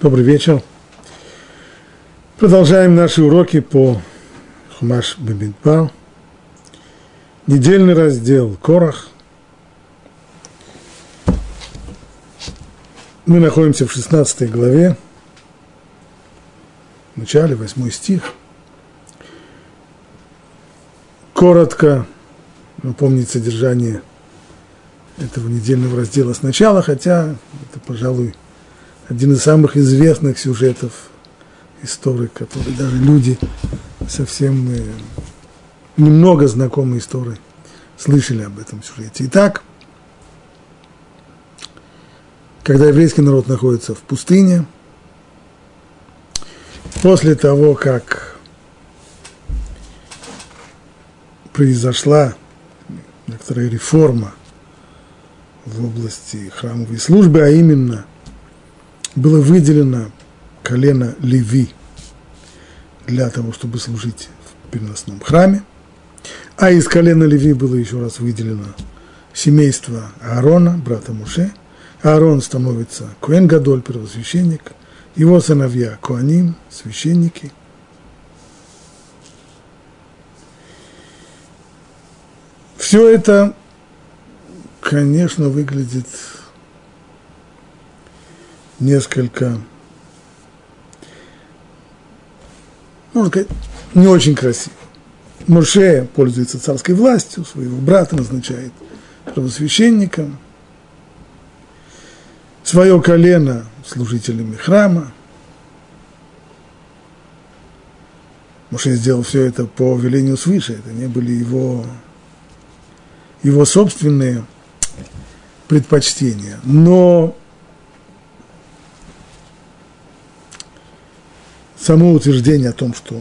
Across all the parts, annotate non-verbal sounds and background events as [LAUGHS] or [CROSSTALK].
Добрый вечер. Продолжаем наши уроки по Хумаш Бабидбар. Недельный раздел Корах. Мы находимся в 16 главе, в начале, 8 стих. Коротко напомнить содержание этого недельного раздела сначала, хотя это, пожалуй, один из самых известных сюжетов истории, которые даже люди совсем э, немного знакомые истории слышали об этом сюжете. Итак, когда еврейский народ находится в пустыне, после того, как произошла некоторая реформа в области храмовой службы, а именно было выделено колено Леви для того, чтобы служить в переносном храме, а из колена Леви было еще раз выделено семейство Аарона, брата Муше. Аарон становится Куэн Гадоль, первосвященник, его сыновья Куаним, священники. Все это конечно, выглядит несколько, можно сказать, не очень красиво. Моше пользуется царской властью, своего брата назначает правосвященником, свое колено служителями храма. Моше сделал все это по велению свыше, это не были его, его собственные предпочтения. Но само утверждение о том, что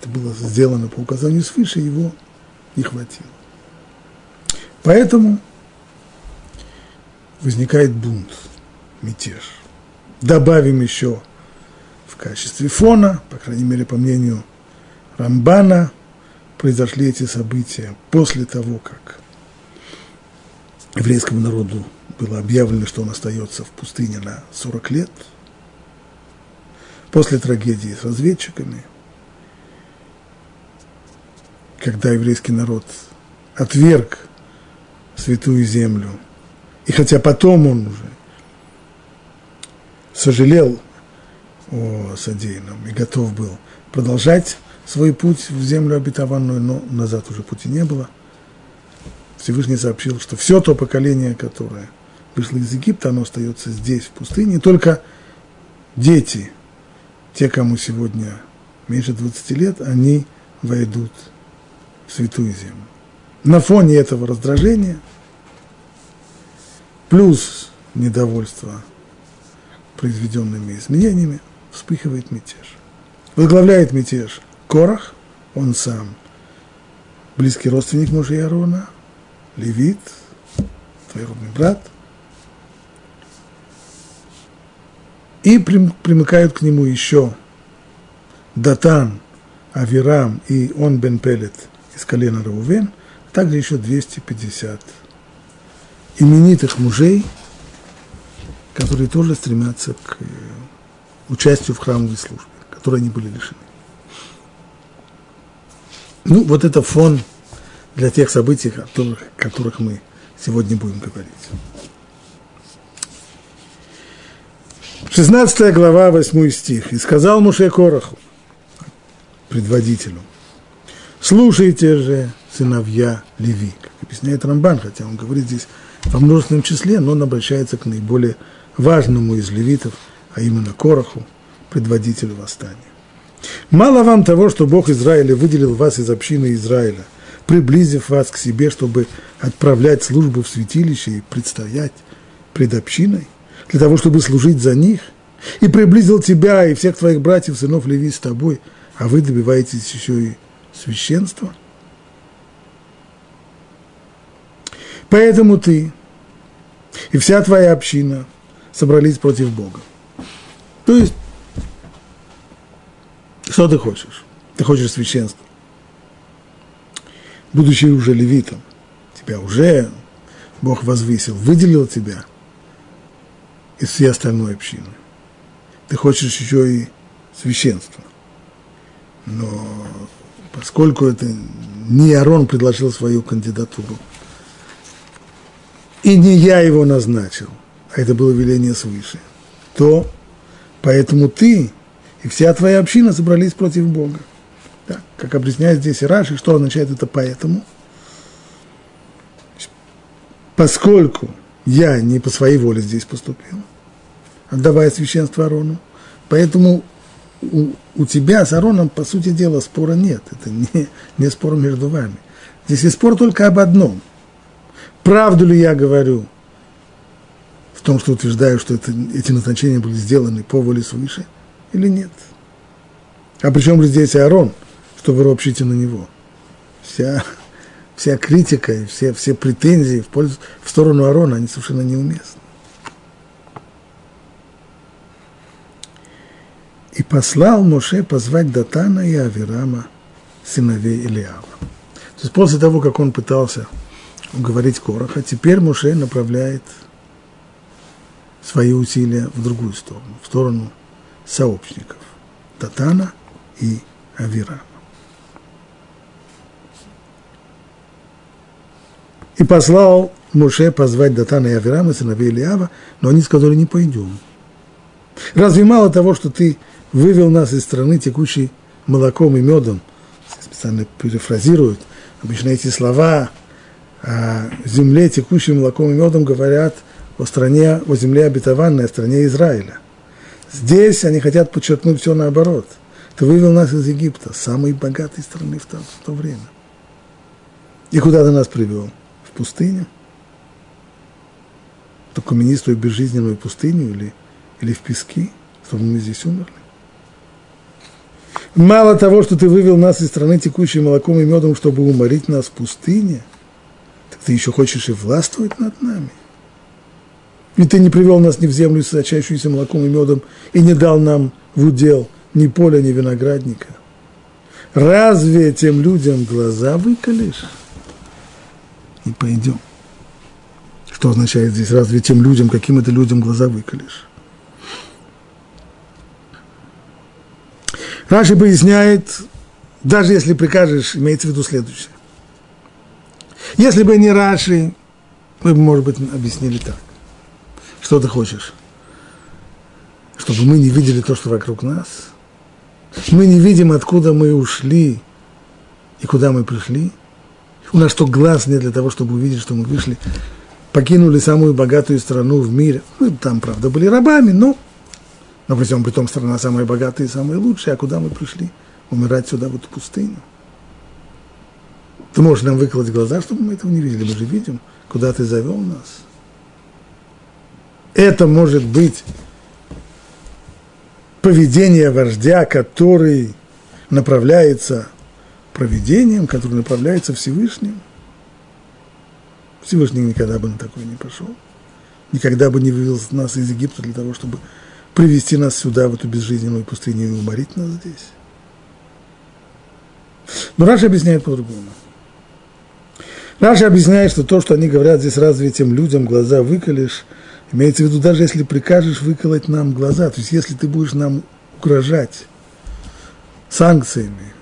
это было сделано по указанию свыше, его не хватило. Поэтому возникает бунт, мятеж. Добавим еще в качестве фона, по крайней мере, по мнению Рамбана, произошли эти события после того, как еврейскому народу было объявлено, что он остается в пустыне на 40 лет. После трагедии с разведчиками, когда еврейский народ отверг святую землю, и хотя потом он уже сожалел о содеянном и готов был продолжать свой путь в землю обетованную, но назад уже пути не было – Всевышний сообщил, что все то поколение, которое вышло из Египта, оно остается здесь, в пустыне, только дети, те, кому сегодня меньше 20 лет, они войдут в святую землю. На фоне этого раздражения, плюс недовольство произведенными изменениями, вспыхивает мятеж. Возглавляет мятеж Корах, он сам близкий родственник мужа Ярона, Левит, твой родной брат, и примыкают к нему еще Датан, Авирам и он бен Пелет из колена Раувен, а также еще 250 именитых мужей, которые тоже стремятся к э, участию в храмовой службе, которые они были лишены. Ну, вот это фон для тех событий, о которых, о которых мы сегодня будем говорить. 16 глава, 8 стих. «И сказал Муше Короху, предводителю, слушайте же, сыновья Леви». Как объясняет Рамбан, хотя он говорит здесь во множественном числе, но он обращается к наиболее важному из левитов, а именно Короху, предводителю восстания. Мало вам того, что Бог Израиля выделил вас из общины Израиля – приблизив вас к себе, чтобы отправлять службу в святилище и предстоять пред общиной, для того, чтобы служить за них, и приблизил тебя и всех твоих братьев, сынов Леви с тобой, а вы добиваетесь еще и священства. Поэтому ты и вся твоя община собрались против Бога. То есть, что ты хочешь? Ты хочешь священства будучи уже левитом, тебя уже Бог возвысил, выделил тебя из всей остальной общины. ты хочешь еще и священство. Но поскольку это не Арон предложил свою кандидатуру, и не я его назначил, а это было веление свыше, то поэтому ты и вся твоя община собрались против Бога. Да, как объясняет здесь и Раши, что означает это поэтому? Поскольку я не по своей воле здесь поступил, отдавая священство Арону, поэтому у, у тебя с Ароном, по сути дела, спора нет. Это не, не спор между вами. Здесь есть спор только об одном. Правду ли я говорю в том, что утверждаю, что это, эти назначения были сделаны по воле свыше, или нет? А причем же здесь Аарон – что вы на него. Вся, вся критика и все, все претензии в, пользу, в сторону Арона, они совершенно неуместны. И послал Моше позвать Датана и Авирама, сыновей Илиава. То есть после того, как он пытался уговорить Короха, теперь Моше направляет свои усилия в другую сторону, в сторону сообщников Датана и Авирама. И послал Муше позвать Датана и Авирама, сыновей Илиава, но они сказали, не пойдем. Разве мало того, что ты вывел нас из страны, текущей молоком и медом, специально перефразируют, обычно эти слова о земле, текущей молоком и медом, говорят о стране, о земле обетованной, о стране Израиля. Здесь они хотят подчеркнуть все наоборот. Ты вывел нас из Египта, самой богатой страны в то, в то время. И куда ты нас привел? Пустыню, в каменистую безжизненную пустыню или, или в пески, чтобы мы здесь умерли. Мало того, что ты вывел нас из страны, текущей молоком и медом, чтобы уморить нас в пустыне, так ты еще хочешь и властвовать над нами. Ведь ты не привел нас ни в землю, сочащуюся молоком и медом, и не дал нам в удел ни поля, ни виноградника. Разве тем людям глаза выколешь? И пойдем. Что означает здесь? Разве тем людям, каким это людям глаза выколешь? Раши поясняет, даже если прикажешь, имеется в виду следующее. Если бы не Раши, мы бы, может быть, объяснили так. Что ты хочешь? Чтобы мы не видели то, что вокруг нас? Мы не видим, откуда мы ушли и куда мы пришли – у нас что, глаз нет для того, чтобы увидеть, что мы вышли, покинули самую богатую страну в мире. Мы там, правда, были рабами, но, но при всем при том страна самая богатая и самая лучшая. А куда мы пришли? Умирать сюда, вот в пустыню. Ты можешь нам выколоть глаза, чтобы мы этого не видели. Мы же видим, куда ты завел нас. Это может быть поведение вождя, который направляется проведением, который направляется Всевышним. Всевышний никогда бы на такое не пошел. Никогда бы не вывел нас из Египта для того, чтобы привести нас сюда, в эту безжизненную пустыню и уморить нас здесь. Но Раши объясняет по-другому. Раши объясняет, что то, что они говорят здесь, разве этим людям глаза выколешь, имеется в виду, даже если прикажешь выколоть нам глаза, то есть если ты будешь нам угрожать санкциями,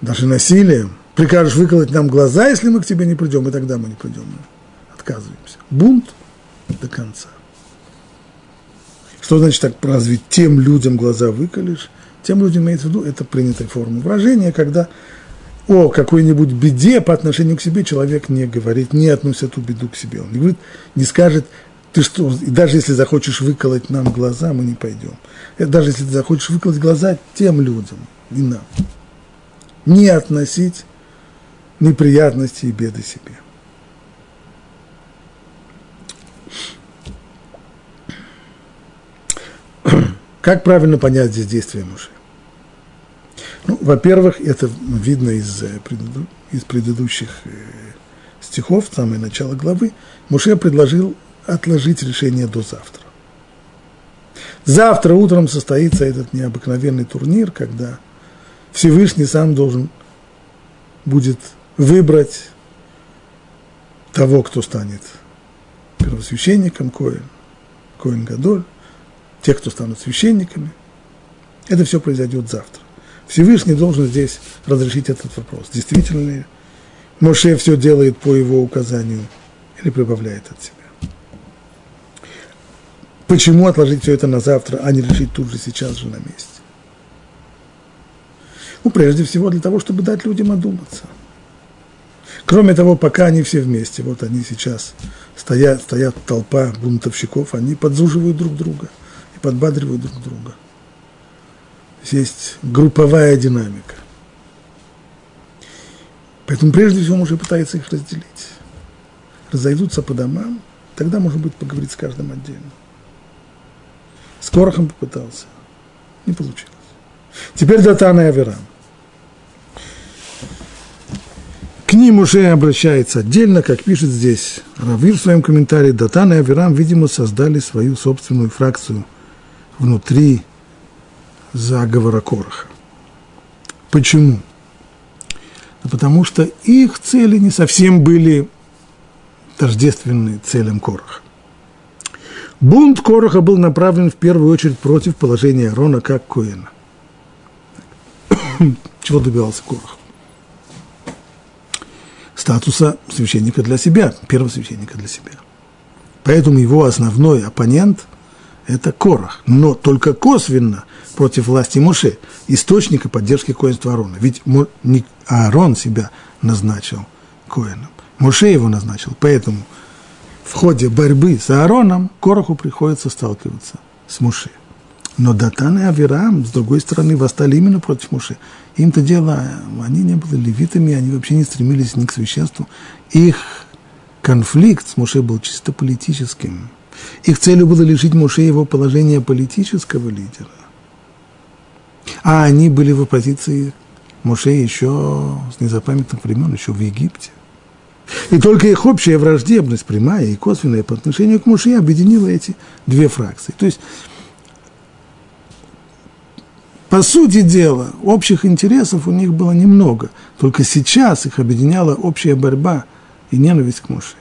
даже насилием, прикажешь выколоть нам глаза, если мы к тебе не придем, и тогда мы не придем, мы отказываемся. Бунт до конца. Что значит так, разве тем людям глаза выколешь? Тем людям имеется в виду, это принятая форма выражения, когда о какой-нибудь беде по отношению к себе человек не говорит, не относит эту беду к себе. Он не говорит, не скажет, ты что, даже если захочешь выколоть нам глаза, мы не пойдем. Даже если ты захочешь выколоть глаза тем людям, не нам не относить неприятности и беды себе. [CLEARS THROAT] Как правильно понять здесь действие Муши? Ну, во-первых, это видно из, э, из предыдущих э, стихов, самое начало главы. Муше предложил отложить решение до завтра. Завтра утром состоится этот необыкновенный турнир, когда – Всевышний сам должен будет выбрать того, кто станет первосвященником Коин, Коин Гадоль, тех, кто станут священниками. Это все произойдет завтра. Всевышний должен здесь разрешить этот вопрос. Действительно ли Моше все делает по его указанию или прибавляет от себя? Почему отложить все это на завтра, а не решить тут же сейчас же на месте? Ну, прежде всего для того, чтобы дать людям одуматься. Кроме того, пока они все вместе, вот они сейчас стоят, стоят толпа бунтовщиков, они подзуживают друг друга и подбадривают друг друга. Есть групповая динамика. Поэтому прежде всего он уже пытается их разделить. Разойдутся по домам, тогда, может быть, поговорить с каждым отдельно. С Корохом попытался. Не получилось. Теперь Датан и Аверам. К ним уже обращается отдельно, как пишет здесь Равир в своем комментарии, Датан и Аверам, видимо, создали свою собственную фракцию внутри заговора Короха. Почему? Да потому что их цели не совсем были тождественны целям Короха. Бунт Короха был направлен в первую очередь против положения Арона как Коина. [COUGHS] Чего добивался Корох? Статуса священника для себя, первого священника для себя. Поэтому его основной оппонент – это Корах, но только косвенно против власти Моше, источника поддержки коинства Аарона. Ведь Аарон себя назначил коином, Моше его назначил, поэтому в ходе борьбы с Аароном Короху приходится сталкиваться с Моше. Но Датан и Авирам, с другой стороны, восстали именно против Муши. Им-то дело, они не были левитами, они вообще не стремились ни к священству. Их конфликт с Муше был чисто политическим. Их целью было лишить Муше его положения политического лидера. А они были в оппозиции Муше еще с незапамятных времен, еще в Египте. И только их общая враждебность, прямая и косвенная по отношению к Муше, объединила эти две фракции. То есть по сути дела, общих интересов у них было немного, только сейчас их объединяла общая борьба и ненависть к Моше.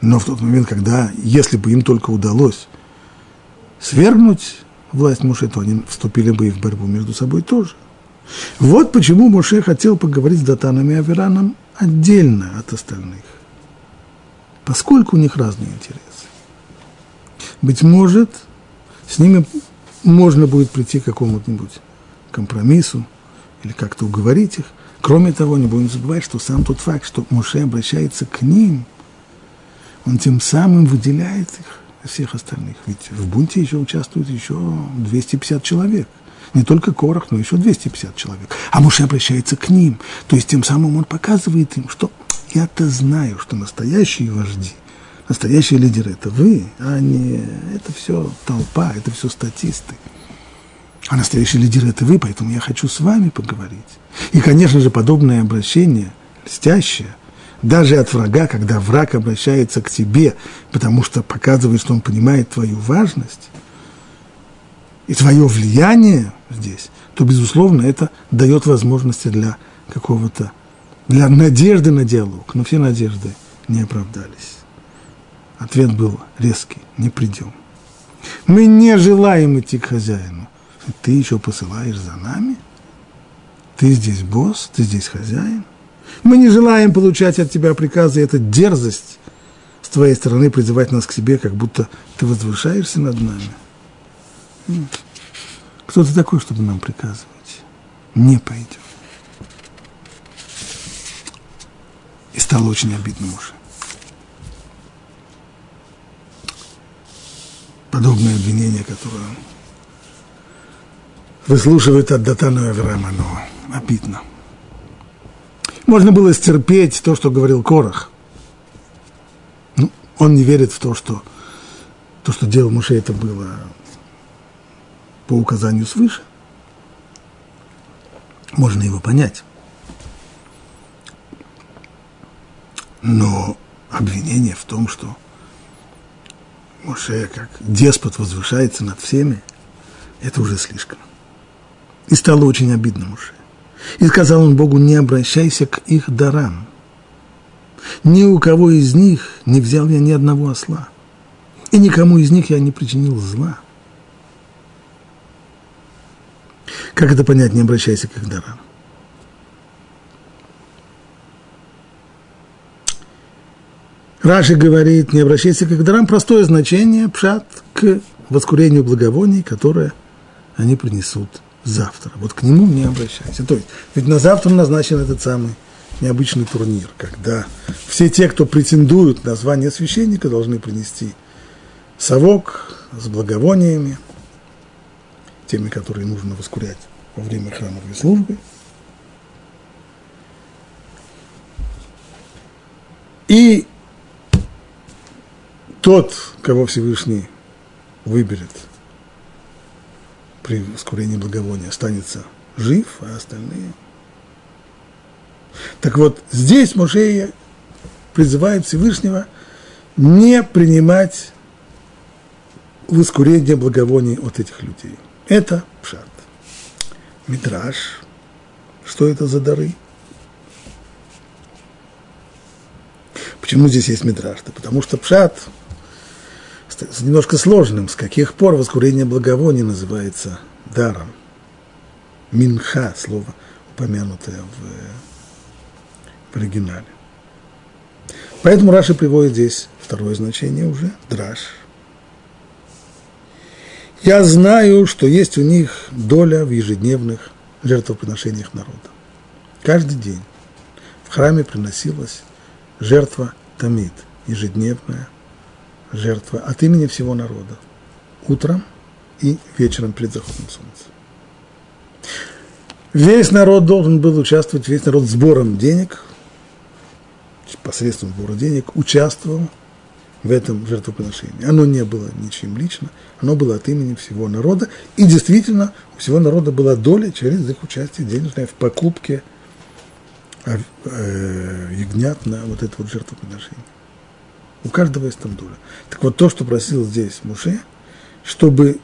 Но в тот момент, когда, если бы им только удалось свергнуть власть Моше, то они вступили бы и в борьбу между собой тоже. Вот почему Моше хотел поговорить с Датаном и Авераном отдельно от остальных, поскольку у них разные интересы. Быть может, с ними можно будет прийти к какому-нибудь компромиссу или как-то уговорить их. Кроме того, не будем забывать, что сам тот факт, что Моше обращается к ним, он тем самым выделяет их всех остальных. Ведь в бунте еще участвует еще 250 человек. Не только Корах, но еще 250 человек. А Моше обращается к ним. То есть тем самым он показывает им, что я-то знаю, что настоящие вожди – Настоящие лидеры – это вы, а не это все толпа, это все статисты. А настоящие лидеры – это вы, поэтому я хочу с вами поговорить. И, конечно же, подобное обращение, льстящее, даже от врага, когда враг обращается к тебе, потому что показывает, что он понимает твою важность и твое влияние здесь, то, безусловно, это дает возможности для какого-то, для надежды на диалог. Но все надежды не оправдались. Ответ был резкий, не придем. Мы не желаем идти к хозяину. Ты еще посылаешь за нами? Ты здесь босс, ты здесь хозяин? Мы не желаем получать от тебя приказы, это дерзость с твоей стороны призывать нас к себе, как будто ты возвышаешься над нами. Кто ты такой, чтобы нам приказывать? Не пойдем. И стало очень обидно муж. Подобное обвинение, которое выслушивает от Датана Авраама, но обидно. Можно было стерпеть то, что говорил Корах. Ну, он не верит в то, что то, что делал Муше, это было по указанию свыше. Можно его понять. Но обвинение в том, что Моше как деспот возвышается над всеми, это уже слишком. И стало очень обидно Моше. И сказал он Богу, не обращайся к их дарам. Ни у кого из них не взял я ни одного осла. И никому из них я не причинил зла. Как это понять, не обращайся к их дарам? Раши говорит, не обращайся к дарам, простое значение, пшат, к воскурению благовоний, которое они принесут завтра. Вот к нему не обращайся. То есть, ведь на завтра назначен этот самый необычный турнир, когда все те, кто претендуют на звание священника, должны принести совок с благовониями, теми, которые нужно воскурять во время храмовой службы. И тот, кого Всевышний выберет при воскурении благовония, останется жив, а остальные – так вот, здесь Мушея призывает Всевышнего не принимать воскурение благовоний от этих людей. Это пшат. Мидраж. Что это за дары? Почему здесь есть мидраж? Да потому что пшат с немножко сложным. С каких пор воскурение благовоний называется даром? Минха, слово упомянутое в в оригинале. Поэтому Раши приводит здесь второе значение уже, драж. Я знаю, что есть у них доля в ежедневных жертвоприношениях народа. Каждый день в храме приносилась жертва Тамид, ежедневная жертва от имени всего народа, утром и вечером перед заходом солнца. Весь народ должен был участвовать, весь народ сбором денег посредством сбора денег участвовал в этом жертвоприношении. Оно не было ничем лично, оно было от имени всего народа. И действительно, у всего народа была доля через их участие денежное в покупке э, ягнят на вот это вот жертвоприношение. У каждого есть там доля. Так вот, то, что просил здесь Муше, чтобы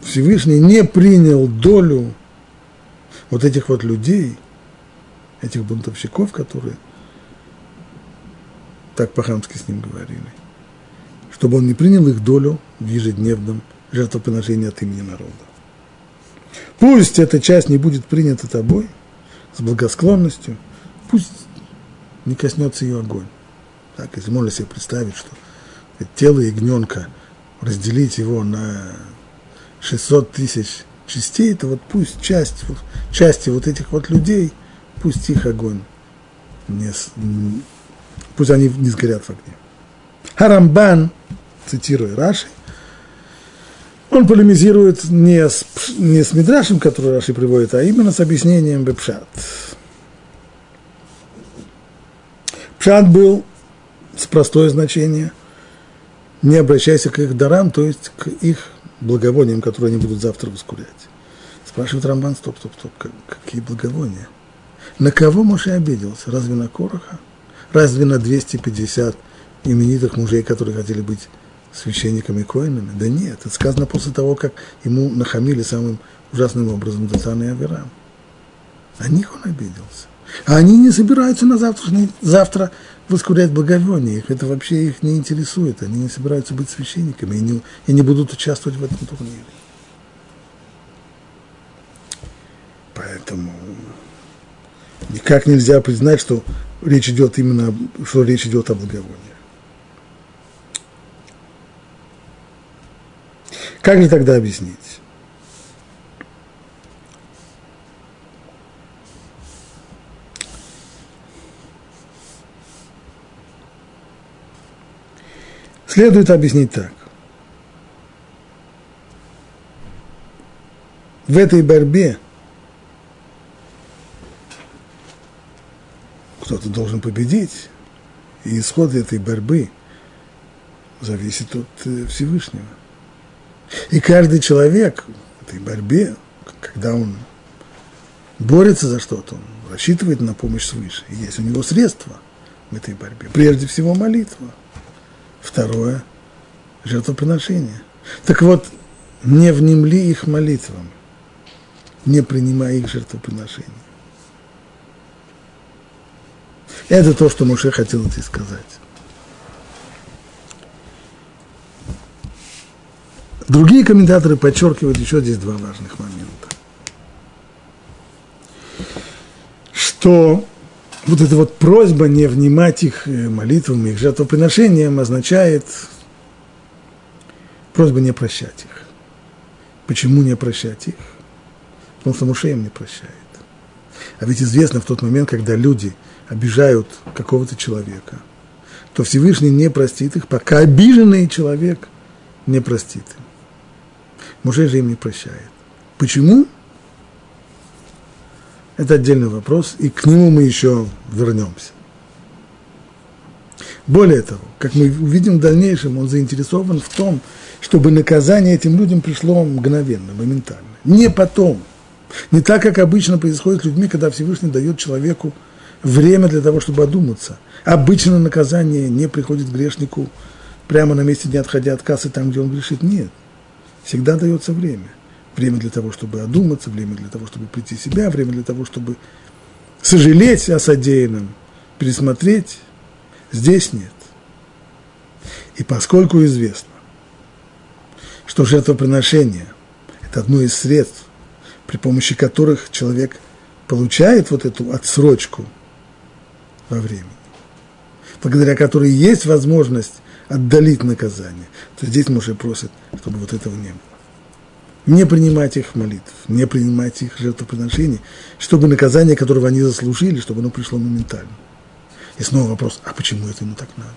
Всевышний не принял долю вот этих вот людей, этих бунтовщиков, которые так по-хамски с ним говорили, чтобы он не принял их долю в ежедневном жертвоприношении от имени народа. Пусть эта часть не будет принята тобой с благосклонностью, пусть не коснется ее огонь. Так, если можно себе представить, что тело ягненка, разделить его на 600 тысяч частей, то вот пусть часть, части вот этих вот людей, пусть их огонь не, пусть они не сгорят в огне. Харамбан, цитируя Раши, он полемизирует не с, не с Мидрашем, который Раши приводит, а именно с объяснением Бепшат. Пшат был простое значение не обращайся к их дарам, то есть к их благовониям, которые они будут завтра воскурять. Спрашивает Рамбан, стоп, стоп, стоп, какие благовония? На кого Моше обиделся? Разве на Короха? Разве на 250 именитых мужей, которые хотели быть священниками и коинами? Да нет, это сказано после того, как ему нахамили самым ужасным образом Датан и Аверам. На них он обиделся. А они не собираются на завтрашний, завтра воскурять благовоние. Их это вообще их не интересует. Они не собираются быть священниками и не, и не будут участвовать в этом турнире. Поэтому никак нельзя признать, что речь идет именно, что речь идет о благовонии. Как же тогда объяснить? Следует объяснить так. В этой борьбе кто-то должен победить, и исход этой борьбы зависит от э, Всевышнего. И каждый человек в этой борьбе, когда он борется за что-то, он рассчитывает на помощь свыше. И есть у него средства в этой борьбе. Прежде всего молитва. Второе – жертвоприношение. Так вот, не внемли их молитвам, не принимая их жертвоприношения. Это то, что Муше хотел здесь сказать. Другие комментаторы подчеркивают еще здесь два важных момента. Что вот эта вот просьба не внимать их э, молитвам, их жертвоприношениям означает просьба не прощать их. Почему не прощать их? Потому что Муше им не прощает. А ведь известно в тот момент, когда люди обижают какого-то человека, то Всевышний не простит их, пока обиженный человек не простит им. Муше же им не прощает. Почему? Это отдельный вопрос, и к нему мы еще вернемся. Более того, как мы увидим в дальнейшем, он заинтересован в том, чтобы наказание этим людям пришло мгновенно, моментально. Не потом. Не так, как обычно происходит с людьми, когда Всевышний дает человеку время для того, чтобы одуматься. Обычно наказание не приходит грешнику прямо на месте, не отходя от кассы, там, где он грешит. Нет. Всегда дается время – время для того, чтобы одуматься, время для того, чтобы прийти в себя, время для того, чтобы сожалеть о содеянном, пересмотреть. Здесь нет. И поскольку известно, что жертвоприношение – это одно из средств, при помощи которых человек получает вот эту отсрочку во времени, благодаря которой есть возможность отдалить наказание, то здесь Моше просит, чтобы вот этого не было не принимать их молитв, не принимать их жертвоприношений, чтобы наказание, которого они заслужили, чтобы оно пришло моментально. И снова вопрос, а почему это ему так надо?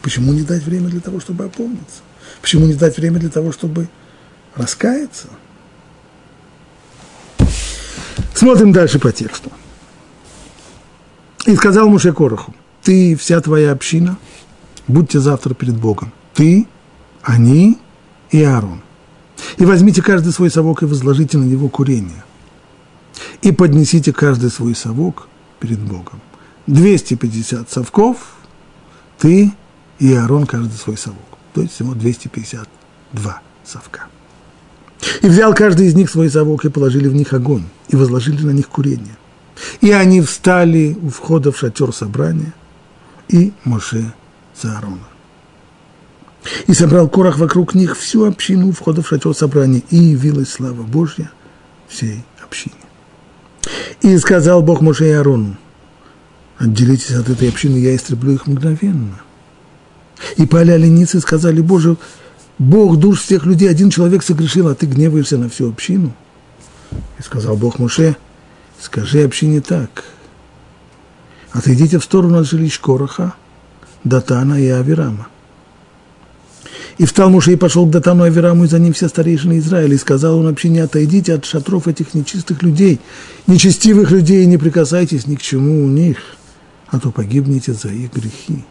Почему не дать время для того, чтобы опомниться? Почему не дать время для того, чтобы раскаяться? Смотрим дальше по тексту. И сказал Муше Короху, ты вся твоя община, будьте завтра перед Богом. Ты, они и Аарон – и возьмите каждый свой совок и возложите на него курение. И поднесите каждый свой совок перед Богом. 250 совков, ты и Аарон каждый свой совок. То есть всего 252 совка. И взял каждый из них свой совок и положили в них огонь, и возложили на них курение. И они встали у входа в шатер собрания, и Моше за Аарона. И собрал Корах вокруг них всю общину входа в шатер собрания, и явилась слава Божья всей общине. И сказал Бог Моше и Аарону, отделитесь от этой общины, я истреблю их мгновенно. И пали оленицы сказали, Боже, Бог душ всех людей, один человек согрешил, а ты гневаешься на всю общину. И сказал Бог Моше, скажи общине так, отойдите в сторону от жилищ Короха, Датана и Авирама. И встал Муше и пошел к Датану Авераму, и за ним все старейшины Израиля, и сказал он общине, отойдите от шатров этих нечистых людей, нечестивых людей, и не прикасайтесь ни к чему у них, а то погибнете за их грехи.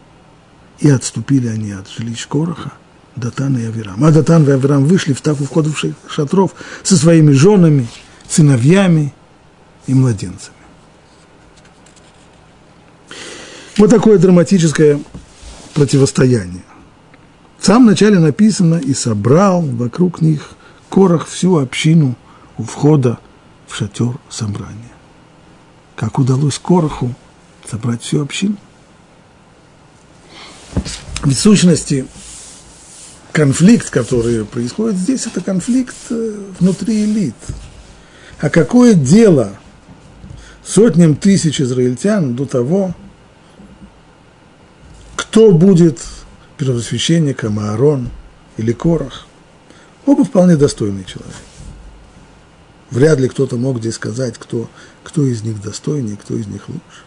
И отступили они от жилищ Короха, Датана и Аверам. А Датан и Аверам вышли, встав у входа в шатров со своими женами, сыновьями и младенцами. Вот такое драматическое противостояние. В самом начале написано «и собрал вокруг них Корах всю общину у входа в шатер собрания». Как удалось Кораху собрать всю общину? Ведь в сущности конфликт, который происходит здесь, это конфликт э, внутри элит. А какое дело сотням тысяч израильтян до того, кто будет первосвященником Аарон или Корах, оба вполне достойный человек. Вряд ли кто-то мог здесь сказать, кто, кто из них достойнее, кто из них лучше.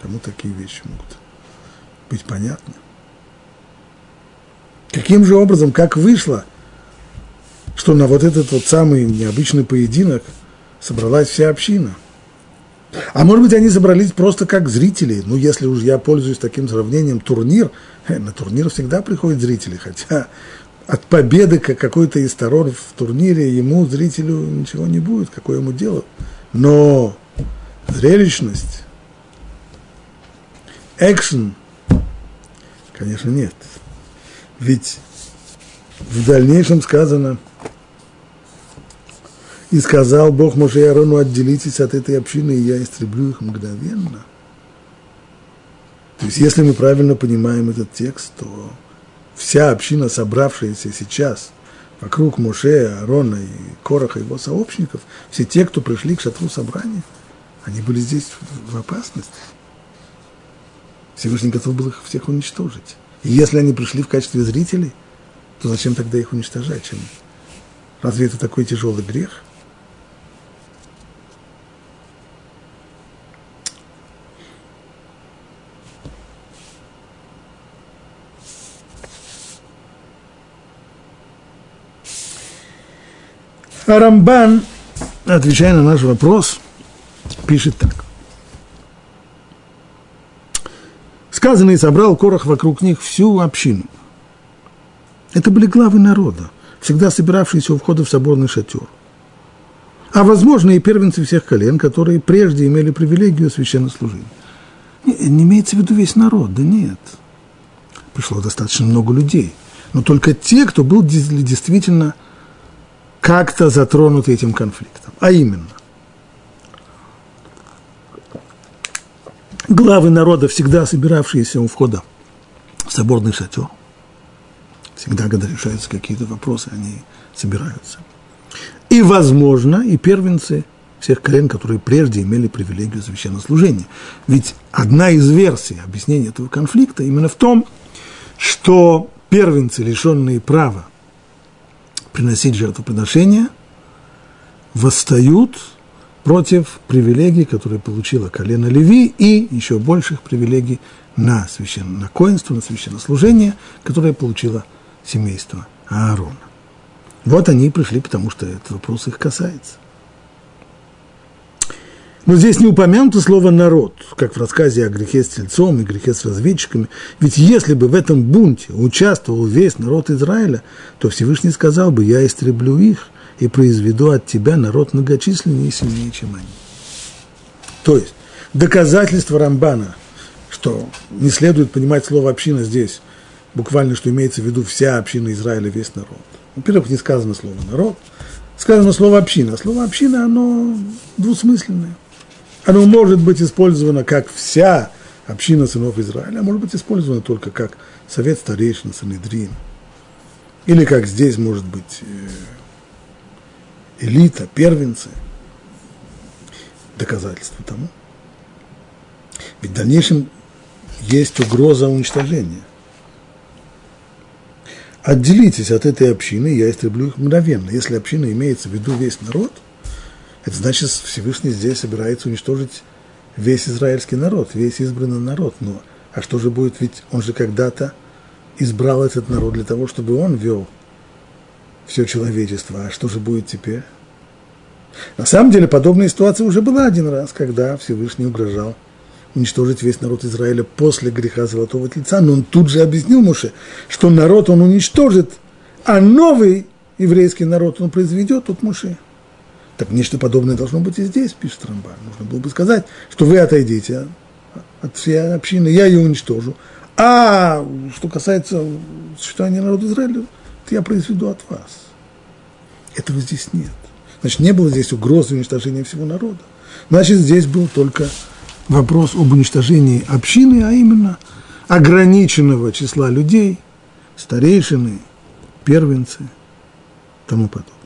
Кому такие вещи могут быть понятны. Каким же образом, как вышло, что на вот этот вот самый необычный поединок собралась вся община – а может быть, они собрались просто как зрители. Ну, если уж я пользуюсь таким сравнением, турнир, э, на турнир всегда приходят зрители, хотя от победы какой-то из сторон в турнире ему, зрителю, ничего не будет, какое ему дело. Но зрелищность, экшен, конечно, нет. Ведь в дальнейшем сказано – и сказал Бог Моше и Аарону, отделитесь от этой общины, и я истреблю их мгновенно. То есть, если мы правильно понимаем этот текст, то вся община, собравшаяся сейчас вокруг Моше, Аарона и Короха, его сообщников, все те, кто пришли к шатру собрания, они были здесь в опасности. Всевышний готов был их всех уничтожить. И если они пришли в качестве зрителей, то зачем тогда их уничтожать? Чем? Разве это такой тяжелый грех? А Рамбан, отвечая на наш вопрос, пишет так. Сказано, и собрал Корах вокруг них всю общину. Это были главы народа, всегда собиравшиеся у входа в соборный шатер. А, возможно, и первенцы всех колен, которые прежде имели привилегию священнослужения. Не, не имеется в виду весь народ, да нет. Пришло достаточно много людей. Но только те, кто был действительно как-то затронуты этим конфликтом. А именно, главы народа, всегда собиравшиеся у входа в соборный шатер, всегда, когда решаются какие-то вопросы, они собираются. И, возможно, и первенцы всех колен, которые прежде имели привилегию священнослужения. Ведь одна из версий объяснения этого конфликта именно в том, что первенцы, лишенные права приносить жертвоприношения, восстают против привилегий, которые получила колено Леви, и еще больших привилегий на, священ... на коинство, на священнослужение, которое получило семейство Аарона. Вот они и пришли, потому что этот вопрос их касается. Но здесь не упомянуто слово «народ», как в рассказе о грехе с тельцом и грехе с разведчиками. Ведь если бы в этом бунте участвовал весь народ Израиля, то Всевышний сказал бы «я истреблю их и произведу от тебя народ многочисленнее и сильнее, чем они». То есть доказательство Рамбана, что не следует понимать слово «община» здесь, буквально, что имеется в виду вся община Израиля, весь народ. Во-первых, не сказано слово «народ», сказано слово «община». Слово «община», оно двусмысленное. Оно может быть использовано как вся община сынов Израиля, а может быть использовано только как совет старейшин, Санедрин. Или как здесь может быть э, элита, первенцы. Доказательство тому. Ведь в дальнейшем есть угроза уничтожения. Отделитесь от этой общины, я истреблю их мгновенно. Если община имеется в виду весь народ – это значит, Всевышний здесь собирается уничтожить весь израильский народ, весь избранный народ. Но, а что же будет, ведь он же когда-то избрал этот народ для того, чтобы он вел все человечество. А что же будет теперь? На самом деле, подобная ситуация уже была один раз, когда Всевышний угрожал уничтожить весь народ Израиля после греха Золотого Тельца. Но он тут же объяснил Муше, что народ он уничтожит, а новый еврейский народ он произведет от Муше. Так нечто подобное должно быть и здесь, пишет Рамбан. Нужно было бы сказать, что вы отойдите от всей общины, я ее уничтожу. А что касается существования народа Израиля, то я произведу от вас. Этого здесь нет. Значит, не было здесь угрозы уничтожения всего народа. Значит, здесь был только вопрос об уничтожении общины, а именно ограниченного числа людей, старейшины, первенцы, тому подобное.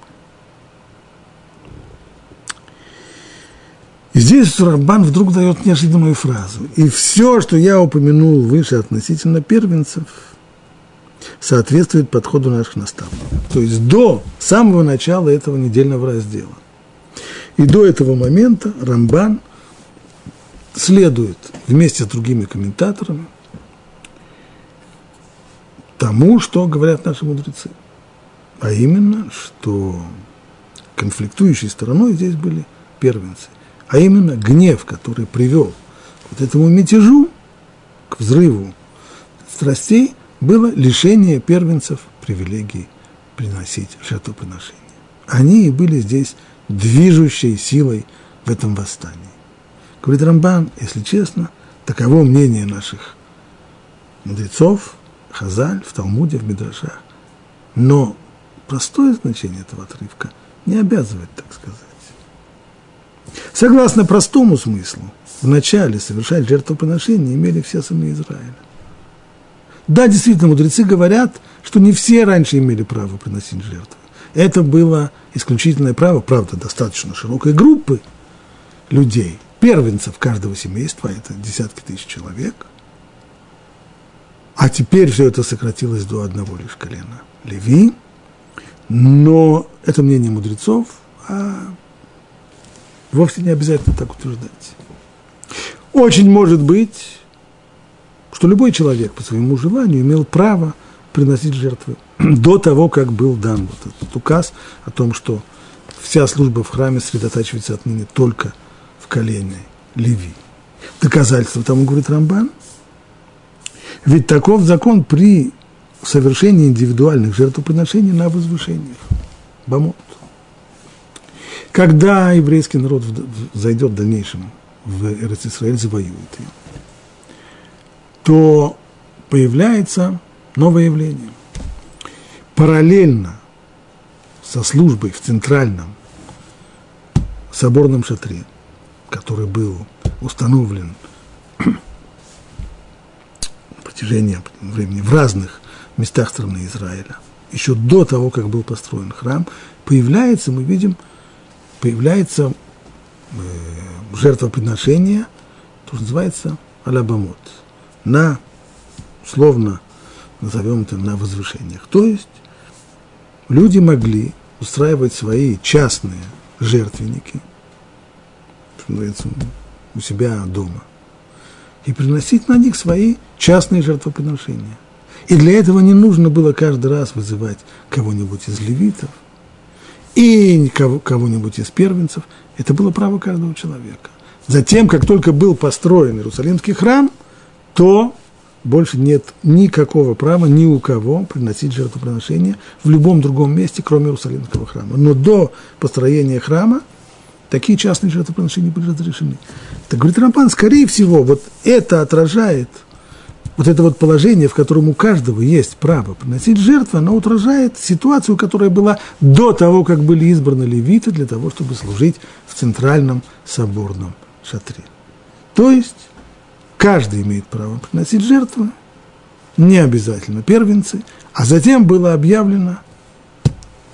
Здесь Рамбан вдруг дает неожиданную фразу. И все, что я упомянул выше относительно первенцев, соответствует подходу наших наставников. То есть до самого начала этого недельного раздела. И до этого момента Рамбан следует вместе с другими комментаторами тому, что говорят наши мудрецы. А именно, что конфликтующей стороной здесь были первенцы а именно гнев, который привел к вот этому мятежу, к взрыву страстей, было лишение первенцев привилегии приносить жертвоприношения. Они и были здесь движущей силой в этом восстании. Говорит Рамбан, если честно, таково мнение наших мудрецов, Хазаль, в Талмуде, в Мидрашах. Но простое значение этого отрывка не обязывает, так сказать. Согласно простому смыслу, вначале совершать жертвоприношение имели все сыны Израиля. Да, действительно, мудрецы говорят, что не все раньше имели право приносить жертвы. Это было исключительное право, правда, достаточно широкой группы людей. первенцев каждого семейства, это десятки тысяч человек. А теперь все это сократилось до одного лишь колена Леви. Но это мнение мудрецов, а вовсе не обязательно так утверждать. Очень может быть, что любой человек по своему желанию имел право приносить жертвы [CLEARS THROAT] до того, как был дан вот этот указ о том, что вся служба в храме сосредотачивается отныне только в колене Леви. Доказательство тому говорит Рамбан. Ведь таков закон при совершении индивидуальных жертвоприношений на возвышениях. Бамот. Когда еврейский народ зайдет в дальнейшем в Израиль, завоюет ее, то появляется новое явление. Параллельно со службой в центральном соборном шатре, который был установлен на протяжении времени в разных местах страны Израиля, еще до того, как был построен храм, появляется, мы видим, появляется э, жертвоприношение, то, что называется алабамот, на, словно назовем это, на возвышениях. То есть люди могли устраивать свои частные жертвенники, что называется, у себя дома, и приносить на них свои частные жертвоприношения. И для этого не нужно было каждый раз вызывать кого-нибудь из левитов и кого-нибудь из первенцев. Это было право каждого человека. Затем, как только был построен Иерусалимский храм, то больше нет никакого права ни у кого приносить жертвоприношения в любом другом месте, кроме Иерусалимского храма. Но до построения храма такие частные жертвоприношения были разрешены. Так говорит Рампан, скорее всего, вот это отражает вот это вот положение, в котором у каждого есть право приносить жертву, оно отражает ситуацию, которая была до того, как были избраны левиты для того, чтобы служить в центральном соборном шатре. То есть каждый имеет право приносить жертву, не обязательно первенцы, а затем было объявлено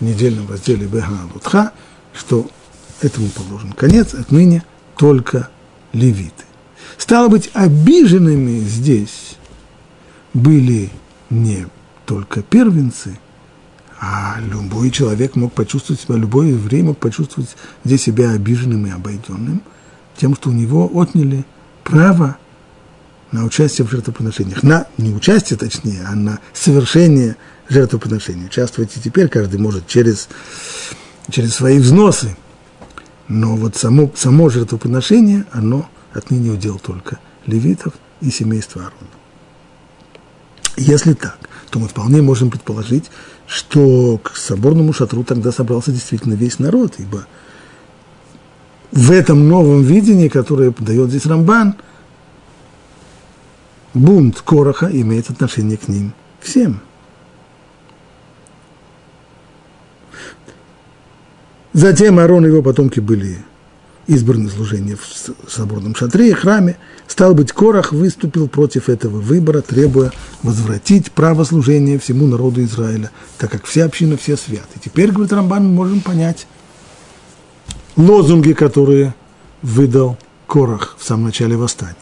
в недельном разделе Лутха, что этому положен конец, отныне только левиты. Стало быть, обиженными здесь были не только первенцы, а любой человек мог почувствовать себя, любой еврей мог почувствовать здесь себя обиженным и обойденным, тем, что у него отняли право на участие в жертвоприношениях. На, не участие, точнее, а на совершение жертвоприношения. Участвовать и теперь каждый может через, через свои взносы. Но вот само, само жертвоприношение, оно отныне удел только левитов и семейства Аарона. Если так, то мы вполне можем предположить, что к соборному шатру тогда собрался действительно весь народ, ибо в этом новом видении, которое дает здесь Рамбан – бунт Короха имеет отношение к ним всем. Затем Аарон и его потомки были избраны служение в соборном шатре и храме. Стал быть, Корах выступил против этого выбора, требуя возвратить право служения всему народу Израиля, так как вся община, все святы. Теперь, говорит Рамбан, мы можем понять лозунги, которые выдал Корах в самом начале восстания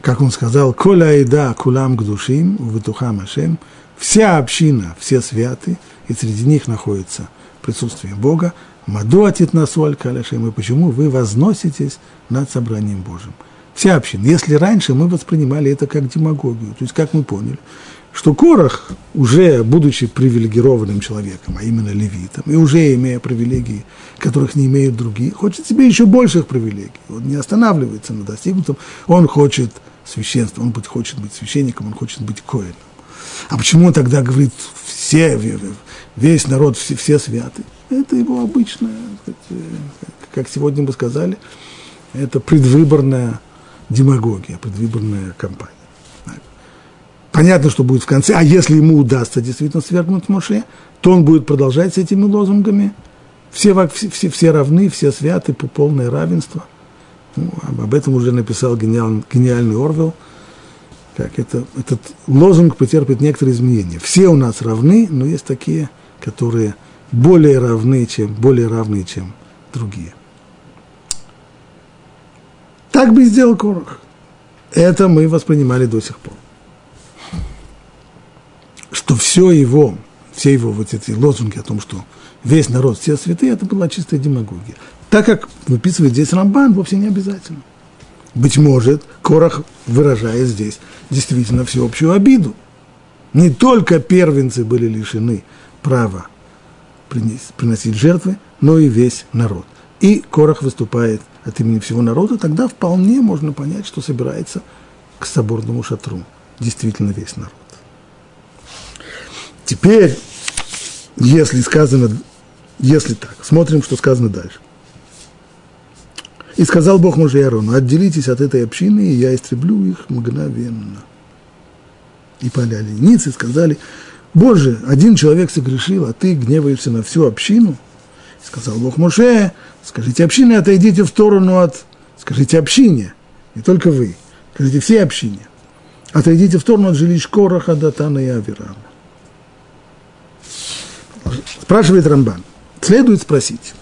как он сказал, «Коля айда кулам гдушим, вытухам ашем», вся община, все святы, и среди них находится присутствие Бога, Маду атит насуаль каляшем, и почему вы возноситесь над собранием Божьим. Вся община. Если раньше мы воспринимали это как демагогию, то есть как мы поняли, что Корах, уже будучи привилегированным человеком, а именно левитом, и уже имея привилегии, которых не имеют другие, хочет себе еще больших привилегий. Он не останавливается на достигнутом, он хочет священства, он хочет быть священником, он хочет быть коином. А почему он тогда говорит, все, весь народ, все, все святы? Это его обычная, э, как сегодня бы сказали, это предвыборная демагогия, предвыборная кампания. Понятно, что будет в конце, а если ему удастся действительно свергнуть Моше, то он будет продолжать с этими лозунгами. Все, все, все равны, все святы, полное равенство – ну, об этом уже написал гениальный, гениальный Орвел. Как это, этот лозунг потерпит некоторые изменения. Все у нас равны, но есть такие, которые более равны, чем, более равны, чем другие. Так бы и сделал Корах. Это мы воспринимали до сих пор. Что все его, все его вот эти лозунги о том, что весь народ, все святые, это была чистая демагогия. Так как выписывает здесь Рамбан, вовсе не обязательно. Быть может, Корах выражает здесь действительно всеобщую обиду. Не только первенцы были лишены права приносить жертвы, но и весь народ. И Корах выступает от имени всего народа, тогда вполне можно понять, что собирается к соборному шатру. Действительно весь народ. Теперь, если сказано, если так, смотрим, что сказано дальше. И сказал Бог муже Аарону, отделитесь от этой общины, и я истреблю их мгновенно. И поляли ницы сказали, Боже, один человек согрешил, а ты гневаешься на всю общину. Сказал Бог Моше, скажите общине, отойдите в сторону от, скажите общине, не только вы, скажите все общине, отойдите в сторону от жилищ Короха, Датана и Авирама. Спрашивает Рамбан, следует спросить,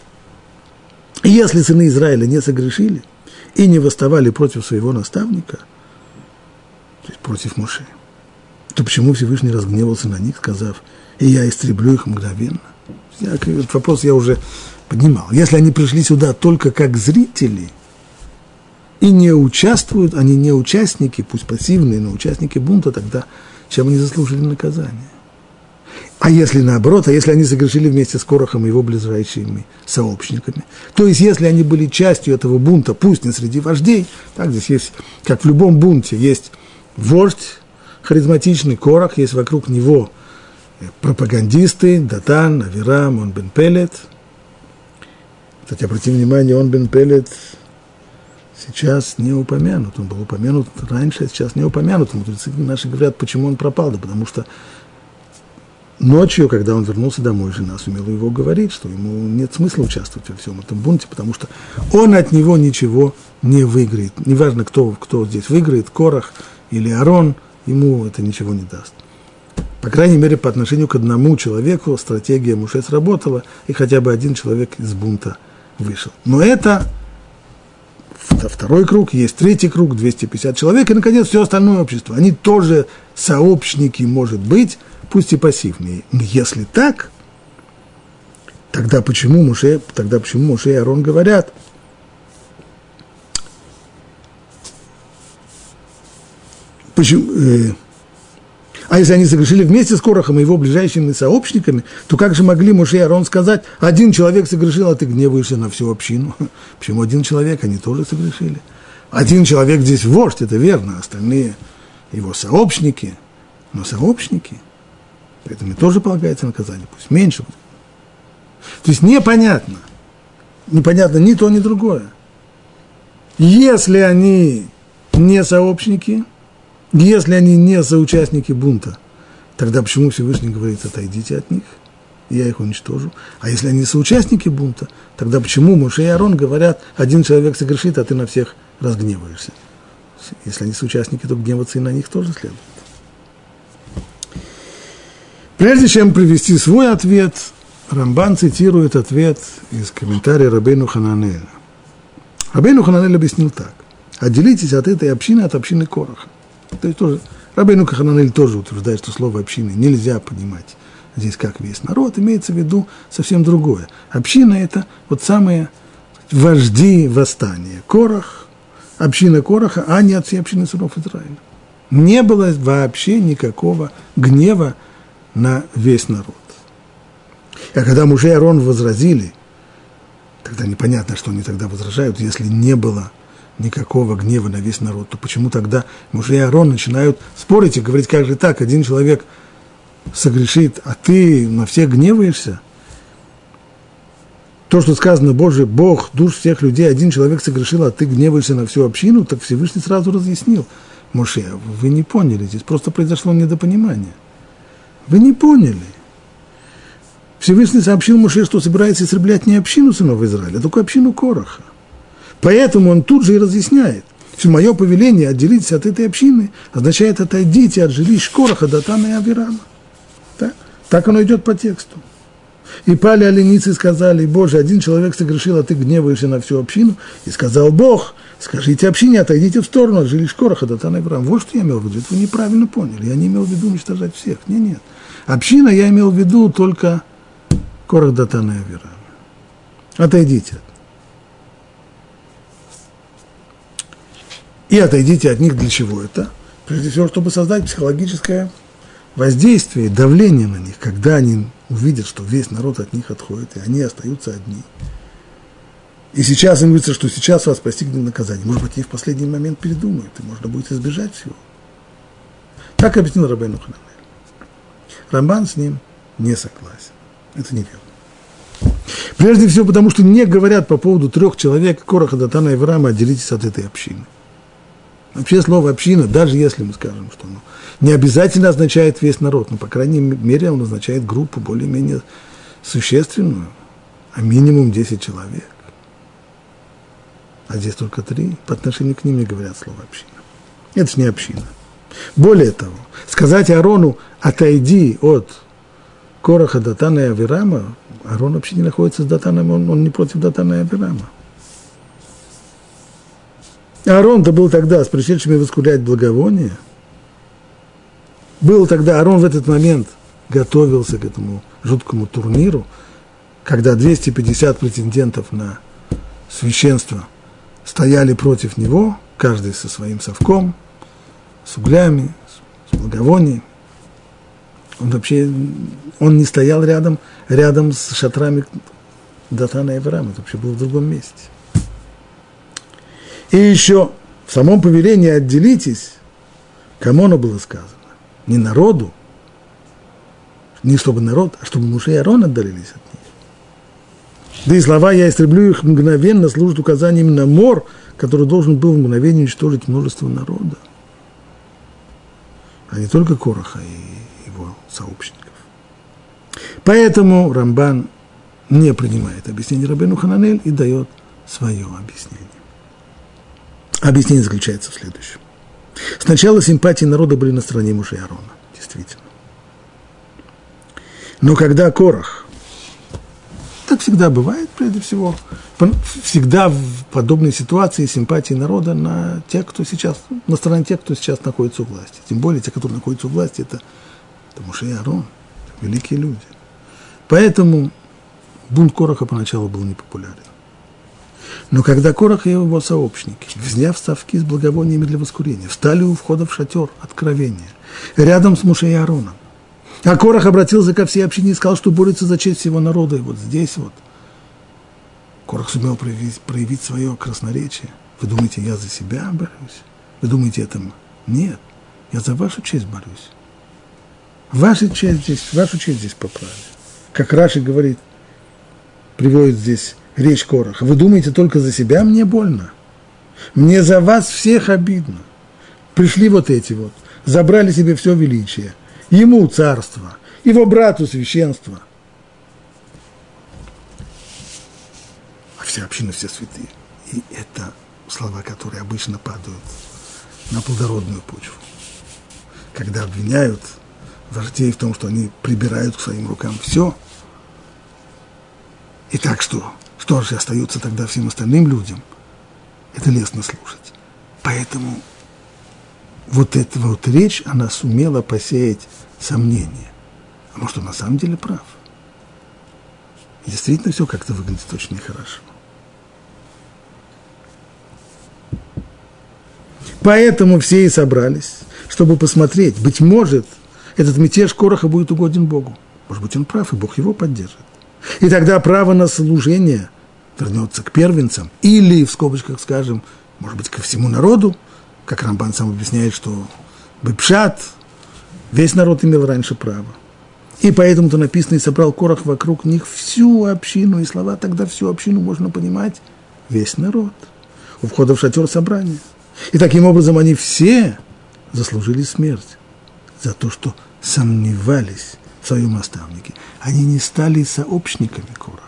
если сыны Израиля не согрешили и не восставали против своего наставника, то есть против Моше, то почему Всевышний разгневался на них, сказав, и я истреблю их мгновенно? Этот вопрос я уже поднимал. Если они пришли сюда только как зрители и не участвуют, они не участники, пусть пассивные, но участники бунта, тогда чем они заслужили наказание? А если наоборот, а если они согрешили вместе с Корохом и его ближайшими сообщниками, то есть если они были частью этого бунта, пусть не среди вождей, так здесь есть, как в любом бунте, есть вождь, харизматичный Корах, есть вокруг него пропагандисты, Датан, Авирам, он бен Пелет. Кстати, обратите внимание, он бен Пелет сейчас не упомянут. Он был упомянут раньше, а сейчас не упомянут. Мудрецы наши говорят, почему он пропал, да потому что Ночью, когда он вернулся домой, жена сумела его говорить, что ему нет смысла участвовать во всем этом бунте, потому что он от него ничего не выиграет. Неважно, кто, кто здесь выиграет, Корах или Арон, ему это ничего не даст. По крайней мере, по отношению к одному человеку стратегия Муше сработала, и хотя бы один человек из бунта вышел. Но это второй круг, есть третий круг, 250 человек, и, наконец, все остальное общество. Они тоже сообщники, может быть, пусть и пассивные. Но если так, тогда почему Муше, тогда почему Муше и Арон говорят, почему, э, а если они согрешили вместе с Корохом и его ближайшими сообщниками, то как же могли Муше и Арон сказать, один человек согрешил, а ты гневаешься на всю общину? [LAUGHS] Почему один человек, они тоже согрешили? Один человек здесь вождь, это верно, остальные его сообщники, но сообщники – Поэтому тоже полагается наказание, пусть меньше. То есть непонятно, непонятно ни то, ни другое. Если они не сообщники, если они не соучастники бунта, тогда почему Всевышний говорит, отойдите от них, я их уничтожу. А если они соучастники бунта, тогда почему Муше и Арон говорят, один человек согрешит, а ты на всех разгневаешься? Если они соучастники, то гневаться и на них тоже следует. Прежде чем привести свой ответ, Рамбан цитирует ответ из комментария Рабейну Хананеля. Рабейну Хананель объяснил так. Отделитесь от этой общины от общины Короха. То есть тоже, Рабейну Хананель тоже утверждает, что слово общины нельзя понимать здесь как весь народ, имеется в виду совсем другое. Община – это вот самые вожди восстания. Корах, община Короха, а не от всей общины сынов Израиля. Не было вообще никакого гнева на весь народ. А когда мужи Арон возразили, тогда непонятно, что они тогда возражают, если не было никакого гнева на весь народ, то почему тогда мужи Арон начинают спорить и говорить, как же так, один человек согрешит, а ты на всех гневаешься? То, что сказано, Боже, Бог, душ всех людей, один человек согрешил, а ты гневаешься на всю общину, так Всевышний сразу разъяснил. Моше, вы не поняли, здесь просто произошло недопонимание – вы не поняли. Всевышний сообщил Муше, что собирается истреблять не общину сынов Израиля, а только общину Короха. Поэтому он тут же и разъясняет. Все мое повеление отделитесь от этой общины означает отойдите от жилищ Короха, Датана и Авирама. Так? так оно идет по тексту. И пали оленицы и сказали, Боже, один человек согрешил, а ты гневаешься на всю общину. И сказал Бог, Скажите общине, отойдите в сторону от жилищ Короха, Датана и Авраам. Вот что я имел в виду. Это вы неправильно поняли. Я не имел в виду уничтожать всех. Нет, нет. Община я имел в виду только Корах, Датана и Авраам. Отойдите. И отойдите от них для чего это? Прежде всего, чтобы создать психологическое воздействие, давление на них, когда они увидят, что весь народ от них отходит, и они остаются одни. И сейчас им говорится, что сейчас вас постигнет наказание. Может быть, они в последний момент передумают, и можно будет избежать всего. Так объяснил Рабейну Ханамель. Рамбан с ним не согласен. Это неверно. Прежде всего, потому что не говорят по поводу трех человек, Короха, Датана и Авраама, отделитесь от этой общины. Вообще слово община, даже если мы скажем, что оно не обязательно означает весь народ, но, по крайней мере, он означает группу более-менее существенную, а минимум 10 человек. А здесь только три. По отношению к ним не говорят слово община. Это же не община. Более того, сказать Арону, отойди от Короха, Датана и Авирама, Арон вообще не находится с Датаном, он, он не против Датана и Авирама. Аарон-то был тогда с пришедшими воскурять благовоние. Был тогда, Аарон в этот момент готовился к этому жуткому турниру, когда 250 претендентов на священство стояли против него, каждый со своим совком, с углями, с благовонием. Он вообще, он не стоял рядом, рядом с шатрами Датана и Авраама, это вообще был в другом месте. И еще в самом повелении отделитесь, кому оно было сказано? Не народу, не чтобы народ, а чтобы мужи и Арон отдалились от них. Да и слова «я истреблю их мгновенно» служат указанием на мор, который должен был в мгновение уничтожить множество народа, а не только Короха и его сообщников. Поэтому Рамбан не принимает объяснение Рабену Хананель и дает свое объяснение. Объяснение заключается в следующем. Сначала симпатии народа были на стороне мужа Аарона, действительно. Но когда Корах, так всегда бывает, прежде всего, всегда в подобной ситуации симпатии народа на тех, кто сейчас, на стороне тех, кто сейчас находится у власти. Тем более те, которые находятся у власти, это, это Муше и великие люди. Поэтому бунт Короха поначалу был непопулярен. Но когда Корах и его сообщники, взяв ставки с благовониями для воскурения, встали у входа в шатер откровения, рядом с Мушей и Аароном, а Корах обратился ко всей общине и сказал, что борется за честь всего народа. И вот здесь вот Корах сумел проявить, проявить свое красноречие. Вы думаете, я за себя борюсь? Вы думаете, это нет? Я за вашу честь борюсь. Ваша честь здесь, вашу честь здесь поправили. Как Раши говорит, приводит здесь речь Короха. Вы думаете только за себя, мне больно. Мне за вас всех обидно. Пришли вот эти вот, забрали себе все величие. Ему царство, его брату священство. А вся община, все святые. И это слова, которые обычно падают на плодородную почву. Когда обвиняют вождей в том, что они прибирают к своим рукам все. И так что что же остается тогда всем остальным людям? Это лестно слушать. Поэтому вот эта вот речь, она сумела посеять сомнения. А может, он на самом деле прав? Действительно все как-то выглядит очень нехорошо. Поэтому все и собрались, чтобы посмотреть. Быть может, этот мятеж Короха будет угоден Богу. Может быть, он прав, и Бог его поддержит. И тогда право на служение вернется к первенцам, или, в скобочках скажем, может быть, ко всему народу, как Рамбан сам объясняет, что Бепшат, весь народ имел раньше право. И поэтому-то написано, и собрал Корах вокруг них всю общину, и слова тогда всю общину можно понимать, весь народ, у входа в шатер собрания. И таким образом они все заслужили смерть за то, что сомневались в своем наставнике. Они не стали сообщниками Кора.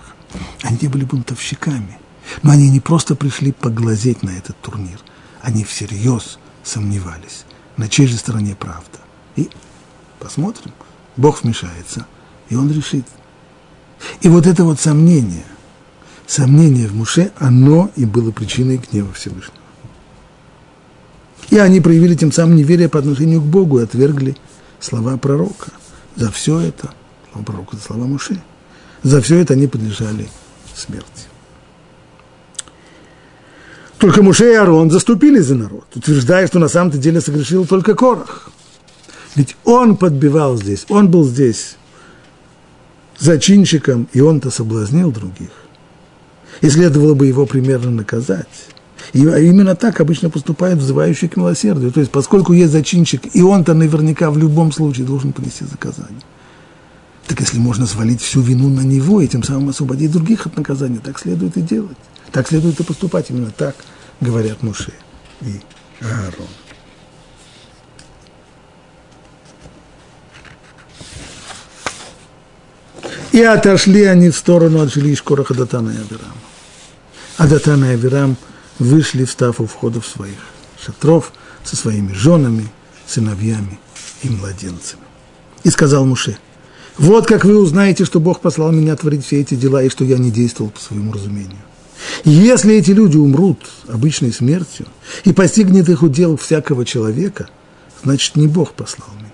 Они были бунтовщиками. Но они не просто пришли поглазеть на этот турнир. Они всерьез сомневались, на чьей же стороне правда. И посмотрим, Бог вмешается, и Он решит. И вот это вот сомнение, сомнение в Муше, оно и было причиной гнева Всевышнего. И они проявили тем самым неверие по отношению к Богу и отвергли слова пророка. За все это, слова пророка, это слова Муше, за все это они подлежали смерти. Только Муше и Арон заступили за народ, утверждая, что на самом-то деле согрешил только Корах. Ведь он подбивал здесь, он был здесь зачинщиком, и он-то соблазнил других. И следовало бы его примерно наказать. И именно так обычно поступают взывающие к милосердию. То есть, поскольку есть зачинщик, и он-то наверняка в любом случае должен понести заказание. Так если можно свалить всю вину на него и тем самым освободить других от наказания, так следует и делать. Так следует и поступать. Именно так говорят Муше и Аарон. И отошли они в сторону от жилищ Короха Датана и Авирама. А Датана и Авирам вышли, встав у входа в своих шатров со своими женами, сыновьями и младенцами. И сказал Муше, вот как вы узнаете, что Бог послал меня творить все эти дела, и что я не действовал по своему разумению. Если эти люди умрут обычной смертью, и постигнет их удел всякого человека, значит, не Бог послал меня.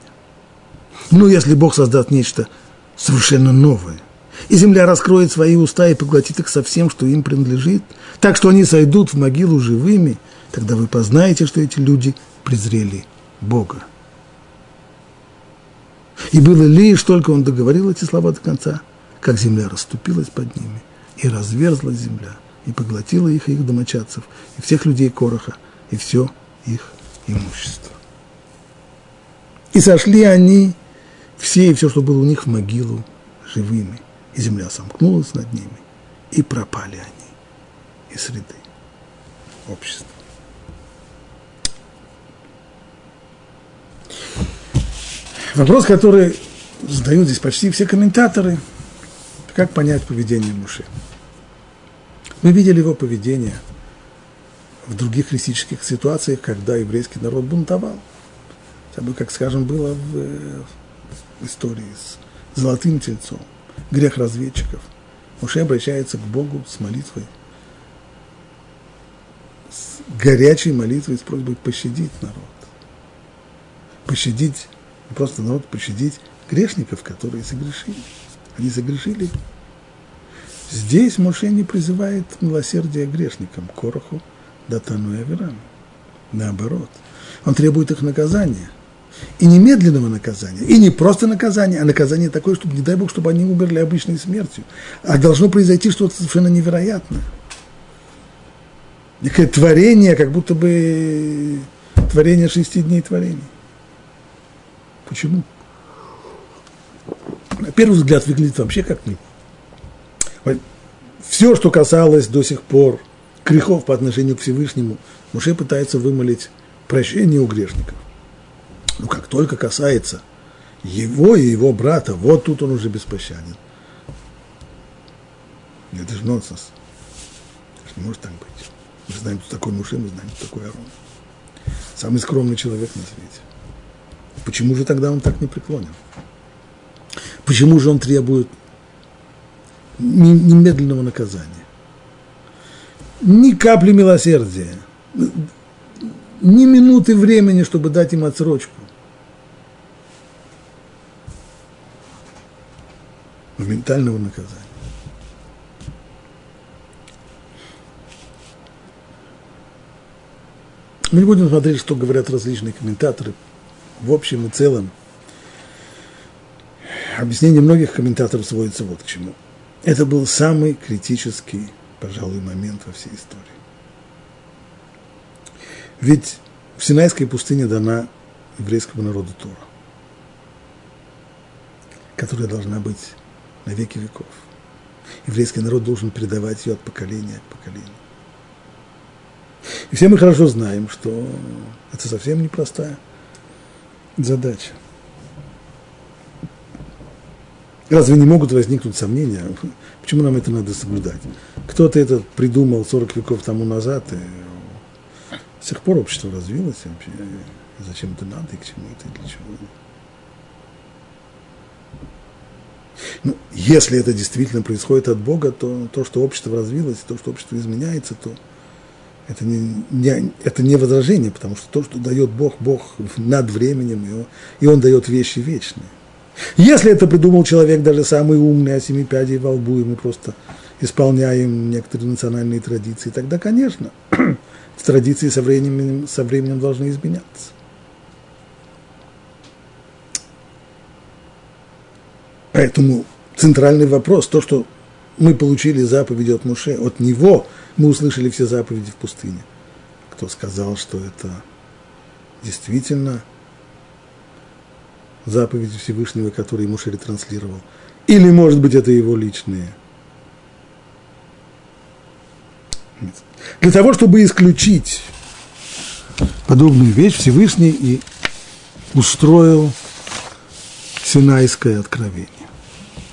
Но если Бог создаст нечто совершенно новое, и земля раскроет свои уста и поглотит их со всем, что им принадлежит, так что они сойдут в могилу живыми, тогда вы познаете, что эти люди презрели Бога. И было лишь только он договорил эти слова до конца, как земля расступилась под ними, и разверзлась земля, и поглотила их и их домочадцев, и всех людей Короха, и все их имущество. И сошли они все и все, что было у них в могилу, живыми. И земля сомкнулась над ними, и пропали они из среды общества. Вопрос, который задают здесь почти все комментаторы, как понять поведение Муши. Мы видели его поведение в других критических ситуациях, когда еврейский народ бунтовал. Хотя бы, как скажем, было в, в истории с золотым тельцом, грех разведчиков. Муше обращается к Богу с молитвой, с горячей молитвой, с просьбой пощадить народ. Пощадить просто народ пощадить грешников, которые согрешили. Они согрешили. Здесь Моше не призывает милосердия грешникам, Короху, Датану и Аверану. Наоборот, он требует их наказания. И немедленного наказания, и не просто наказания, а наказание такое, чтобы, не дай Бог, чтобы они умерли обычной смертью. А должно произойти что-то совершенно невероятное. Некое творение, как будто бы творение шести дней творения. Почему? На первый взгляд выглядит вообще как не. Все, что касалось до сих пор грехов по отношению к Всевышнему, Муше пытается вымолить прощение у грешников. Но как только касается его и его брата, вот тут он уже беспощаден. Это же нонсенс. Это не может так быть. Мы знаем, кто такой Муше, мы знаем, кто такой Арон. Самый скромный человек на свете. Почему же тогда он так не преклонен? Почему же он требует немедленного наказания? Ни капли милосердия, ни минуты времени, чтобы дать им отсрочку. Моментального наказания. Мы не будем смотреть, что говорят различные комментаторы в общем и целом объяснение многих комментаторов сводится вот к чему. Это был самый критический, пожалуй, момент во всей истории. Ведь в Синайской пустыне дана еврейскому народу Тора, которая должна быть на веки веков. Еврейский народ должен передавать ее от поколения к поколению. И все мы хорошо знаем, что это совсем непростая задача. Разве не могут возникнуть сомнения, почему нам это надо соблюдать? Кто-то это придумал 40 веков тому назад, и с тех пор общество развилось, вообще, зачем это надо, и к чему это, и для чего. Ну, если это действительно происходит от Бога, то то, что общество развилось, то, что общество изменяется, то Это не, не, это не возражение, потому что то, что дает Бог, Бог над временем, он, и он дает вещи вечные. Если это придумал человек, даже самый умный, о семи пядей во лбу, и мы просто исполняем некоторые национальные традиции, тогда, конечно, [CLEARS THROAT] традиции со временем, со временем должны изменяться. Поэтому центральный вопрос, то, что мы получили заповеди от Муше, от него мы услышали все заповеди в пустыне. Кто сказал, что это действительно заповеди Всевышнего, которые Муше ретранслировал? Или, может быть, это его личные? Для того, чтобы исключить подобную вещь, Всевышний и устроил Синайское откровение,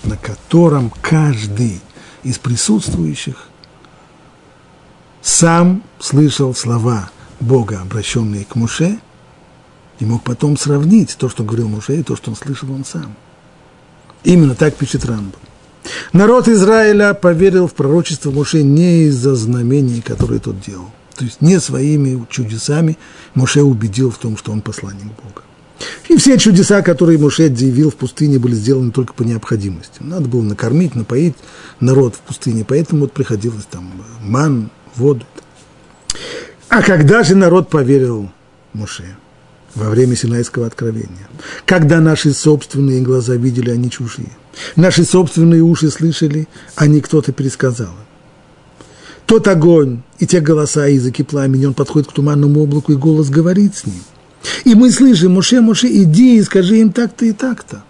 на котором каждый из присутствующих сам слышал слова Бога, обращенные к Муше, и мог потом сравнить то, что говорил Муше, и то, что он слышал он сам. Именно так пишет Рамбам. Народ Израиля поверил в пророчество Муше не из-за знамений, которые тот делал. То есть не своими чудесами Муше убедил в том, что он посланник Бога. И все чудеса, которые Муше явил в пустыне, были сделаны только по необходимости. Надо было накормить, напоить народ в пустыне, поэтому вот приходилось там ман, воду. А когда же народ поверил Муше? Во время Синайского откровения. Когда наши собственные глаза видели, они чужие. Наши собственные уши слышали, а не кто-то пересказал. Тот огонь и те голоса, и языки пламени, он подходит к туманному облаку, и голос говорит с ним. И мы слышим, Моше, Моше, иди и скажи им так-то и так-то.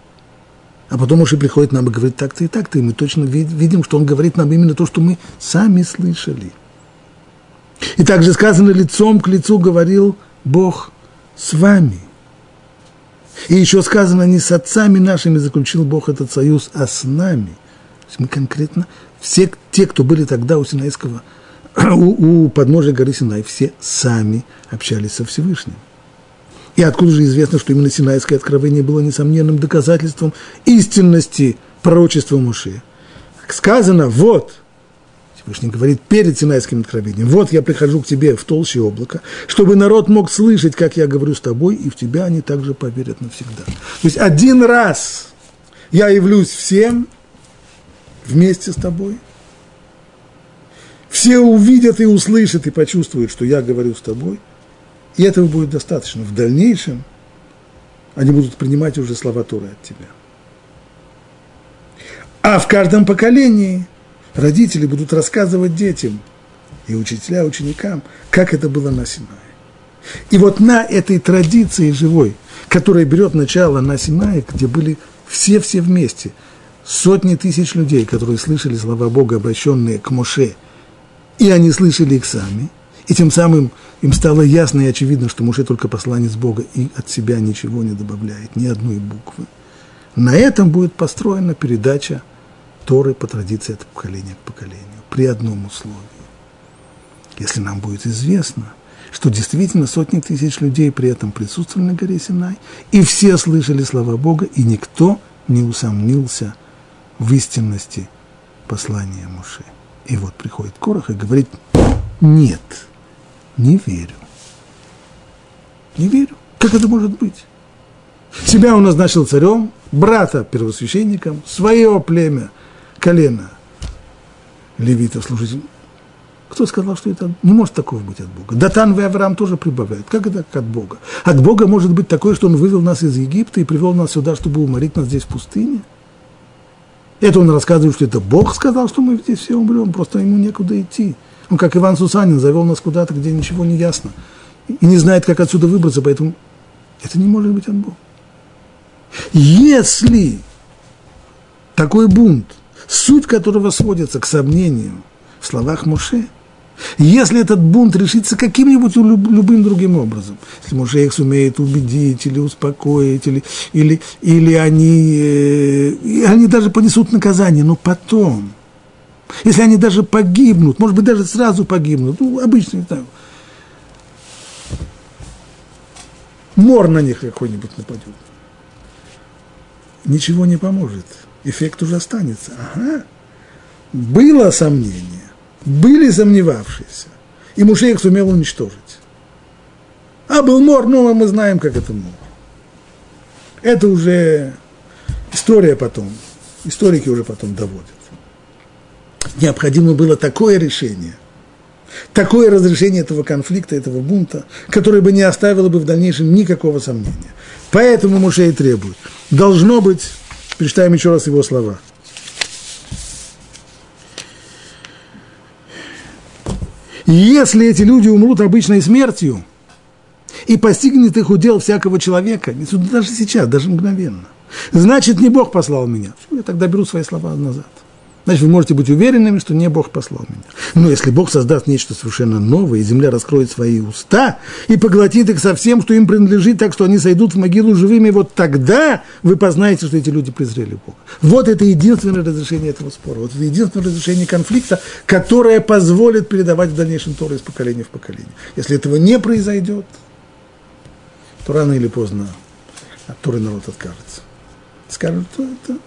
А потом Моше приходит нам и говорит так-то и так-то, и мы точно видим, что он говорит нам именно то, что мы сами слышали. И также сказано, лицом к лицу говорил Бог с вами – и еще сказано, не с отцами нашими заключил Бог этот союз, а с нами. То есть мы конкретно, все те, кто были тогда у Синайского, [CLEARS THROAT] у, у подножия горы Синай, все сами общались со Всевышним. И откуда же известно, что именно Синайское откровение было несомненным доказательством истинности пророчества Муше? Сказано, вот, Всевышний говорит перед Синайским откровением, вот я прихожу к тебе в толще облака, чтобы народ мог слышать, как я говорю с тобой, и в тебя они также поверят навсегда. То есть один раз я явлюсь всем вместе с тобой, все увидят и услышат и почувствуют, что я говорю с тобой, и этого будет достаточно. В дальнейшем они будут принимать уже слова Торы от тебя. А в каждом поколении – родители будут рассказывать детям и учителя ученикам, как это было на Синае. И вот на этой традиции живой, которая берет начало на Синае, где были все-все вместе, сотни тысяч людей, которые слышали слова Бога, обращенные к Моше, и они слышали их сами, и тем самым им стало ясно и очевидно, что Моше только посланец Бога и от себя ничего не добавляет, ни одной буквы. На этом будет построена передача Торы по традиции от поколения к поколению, при одном условии. Если нам будет известно, что действительно сотни тысяч людей при этом присутствовали на горе Синай, и все слышали слова Бога, и никто не усомнился в истинности послания Муше. И вот приходит Корах и говорит, нет, не верю. Не верю. Как это может быть? Себя он назначил царем, брата первосвященником, свое племя – колено левитов служить. Кто сказал, что это не может такого быть от Бога? Датан и Авраам тоже прибавляют. Как это от Бога? От Бога может быть такое, что Он вывел нас из Египта и привел нас сюда, чтобы уморить нас здесь в пустыне? Это он рассказывает, что это Бог сказал, что мы здесь все умрем, просто ему некуда идти. Он, как Иван Сусанин, завел нас куда-то, где ничего не ясно. И не знает, как отсюда выбраться, поэтому это не может быть от Бога. Если такой бунт суть которого сводится к сомнению в словах Моше. Если этот бунт решится каким-нибудь любым другим образом, если Моше их сумеет убедить или успокоить, или, или, или они, э, они даже понесут наказание, но потом, если они даже погибнут, может быть, даже сразу погибнут, ну, обычно, не знаю, мор на них какой-нибудь нападет, ничего не поможет – эффект уже останется. Ага, было сомнение, были сомневавшиеся, И Муше их сумел уничтожить. А был мор, ну, мы знаем, как это мор. Это уже история потом, историки уже потом доводят. Необходимо было такое решение, такое разрешение этого конфликта, этого бунта, которое бы не оставило бы в дальнейшем никакого сомнения. Поэтому Мушей требует. Должно быть, перечитаем еще раз его слова. Если эти люди умрут обычной смертью, и постигнет их удел всякого человека, даже сейчас, даже мгновенно, значит, не Бог послал меня. Я тогда беру свои слова назад. Значит, вы можете быть уверенными, что не Бог послал меня. Но если Бог создаст нечто совершенно новое, и земля раскроет свои уста и поглотит их со всем, что им принадлежит, так что они сойдут в могилу живыми, вот тогда вы познаете, что эти люди презрели Бога. Вот это единственное разрешение этого спора. Вот это единственное разрешение конфликта, которое позволит передавать в дальнейшем Тору из поколения в поколение. Если этого не произойдет, то рано или поздно от Торы народ откажется. Скажут, что это,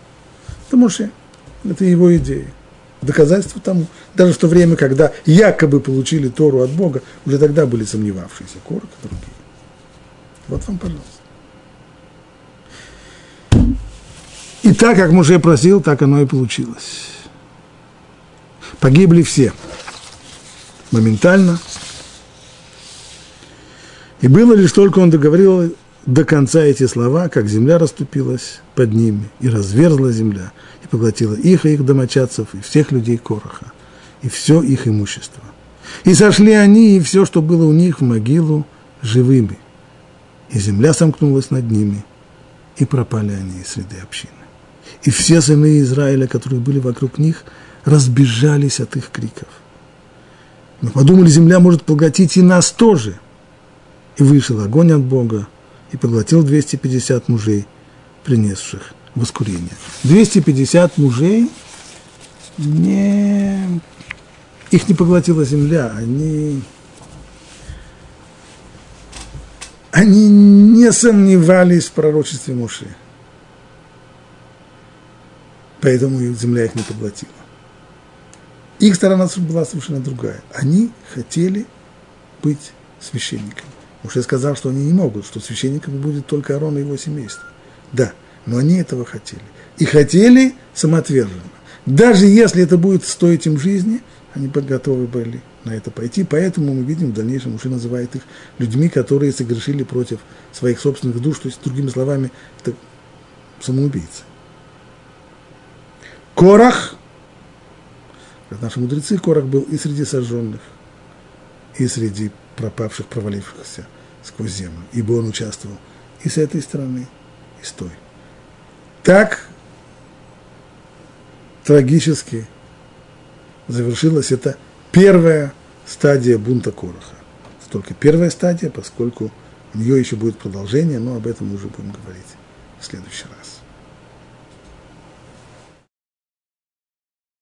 это Моше. Это его идея. Доказательство тому, даже в то время, когда якобы получили Тору от Бога, уже тогда были сомневавшиеся Корок и другие. Вот вам, пожалуйста. И так, как Муше просил, так оно и получилось. Погибли все. Моментально. И было лишь только он договорил до конца эти слова, как земля расступилась под ними, и разверзла земля, и поглотила их и их домочадцев, и всех людей Короха, и все их имущество. И сошли они, и все, что было у них, в могилу живыми. И земля сомкнулась над ними, и пропали они из среды общины. И все сыны Израиля, которые были вокруг них, разбежались от их криков. Мы подумали, земля может поглотить и нас тоже. И вышел огонь от Бога, и поглотил 250 мужей, принесших воскурение. 250 мужей не... Их не поглотила земля, они... Они не сомневались в пророчестве Муши. Поэтому земля их не поглотила. Их сторона была совершенно другая. Они хотели быть священниками. Муше сказал, что они не могут, что священником будет только Арон и его семейство. Да, но они этого хотели. И хотели самоотверженно. Даже если это будет стоить им жизни, они готовы были на это пойти. Поэтому мы видим в дальнейшем, Муше называет их людьми, которые согрешили против своих собственных душ. То есть, другими словами, это самоубийцы. Корах, как наши мудрецы, Корах был и среди сожженных, и среди пропавших, провалившихся сквозь землю, ибо он участвовал и с этой стороны, и с той. Так трагически завершилась эта первая стадия бунта Короха. Это только первая стадия, поскольку у нее еще будет продолжение, но об этом мы уже будем говорить в следующий раз.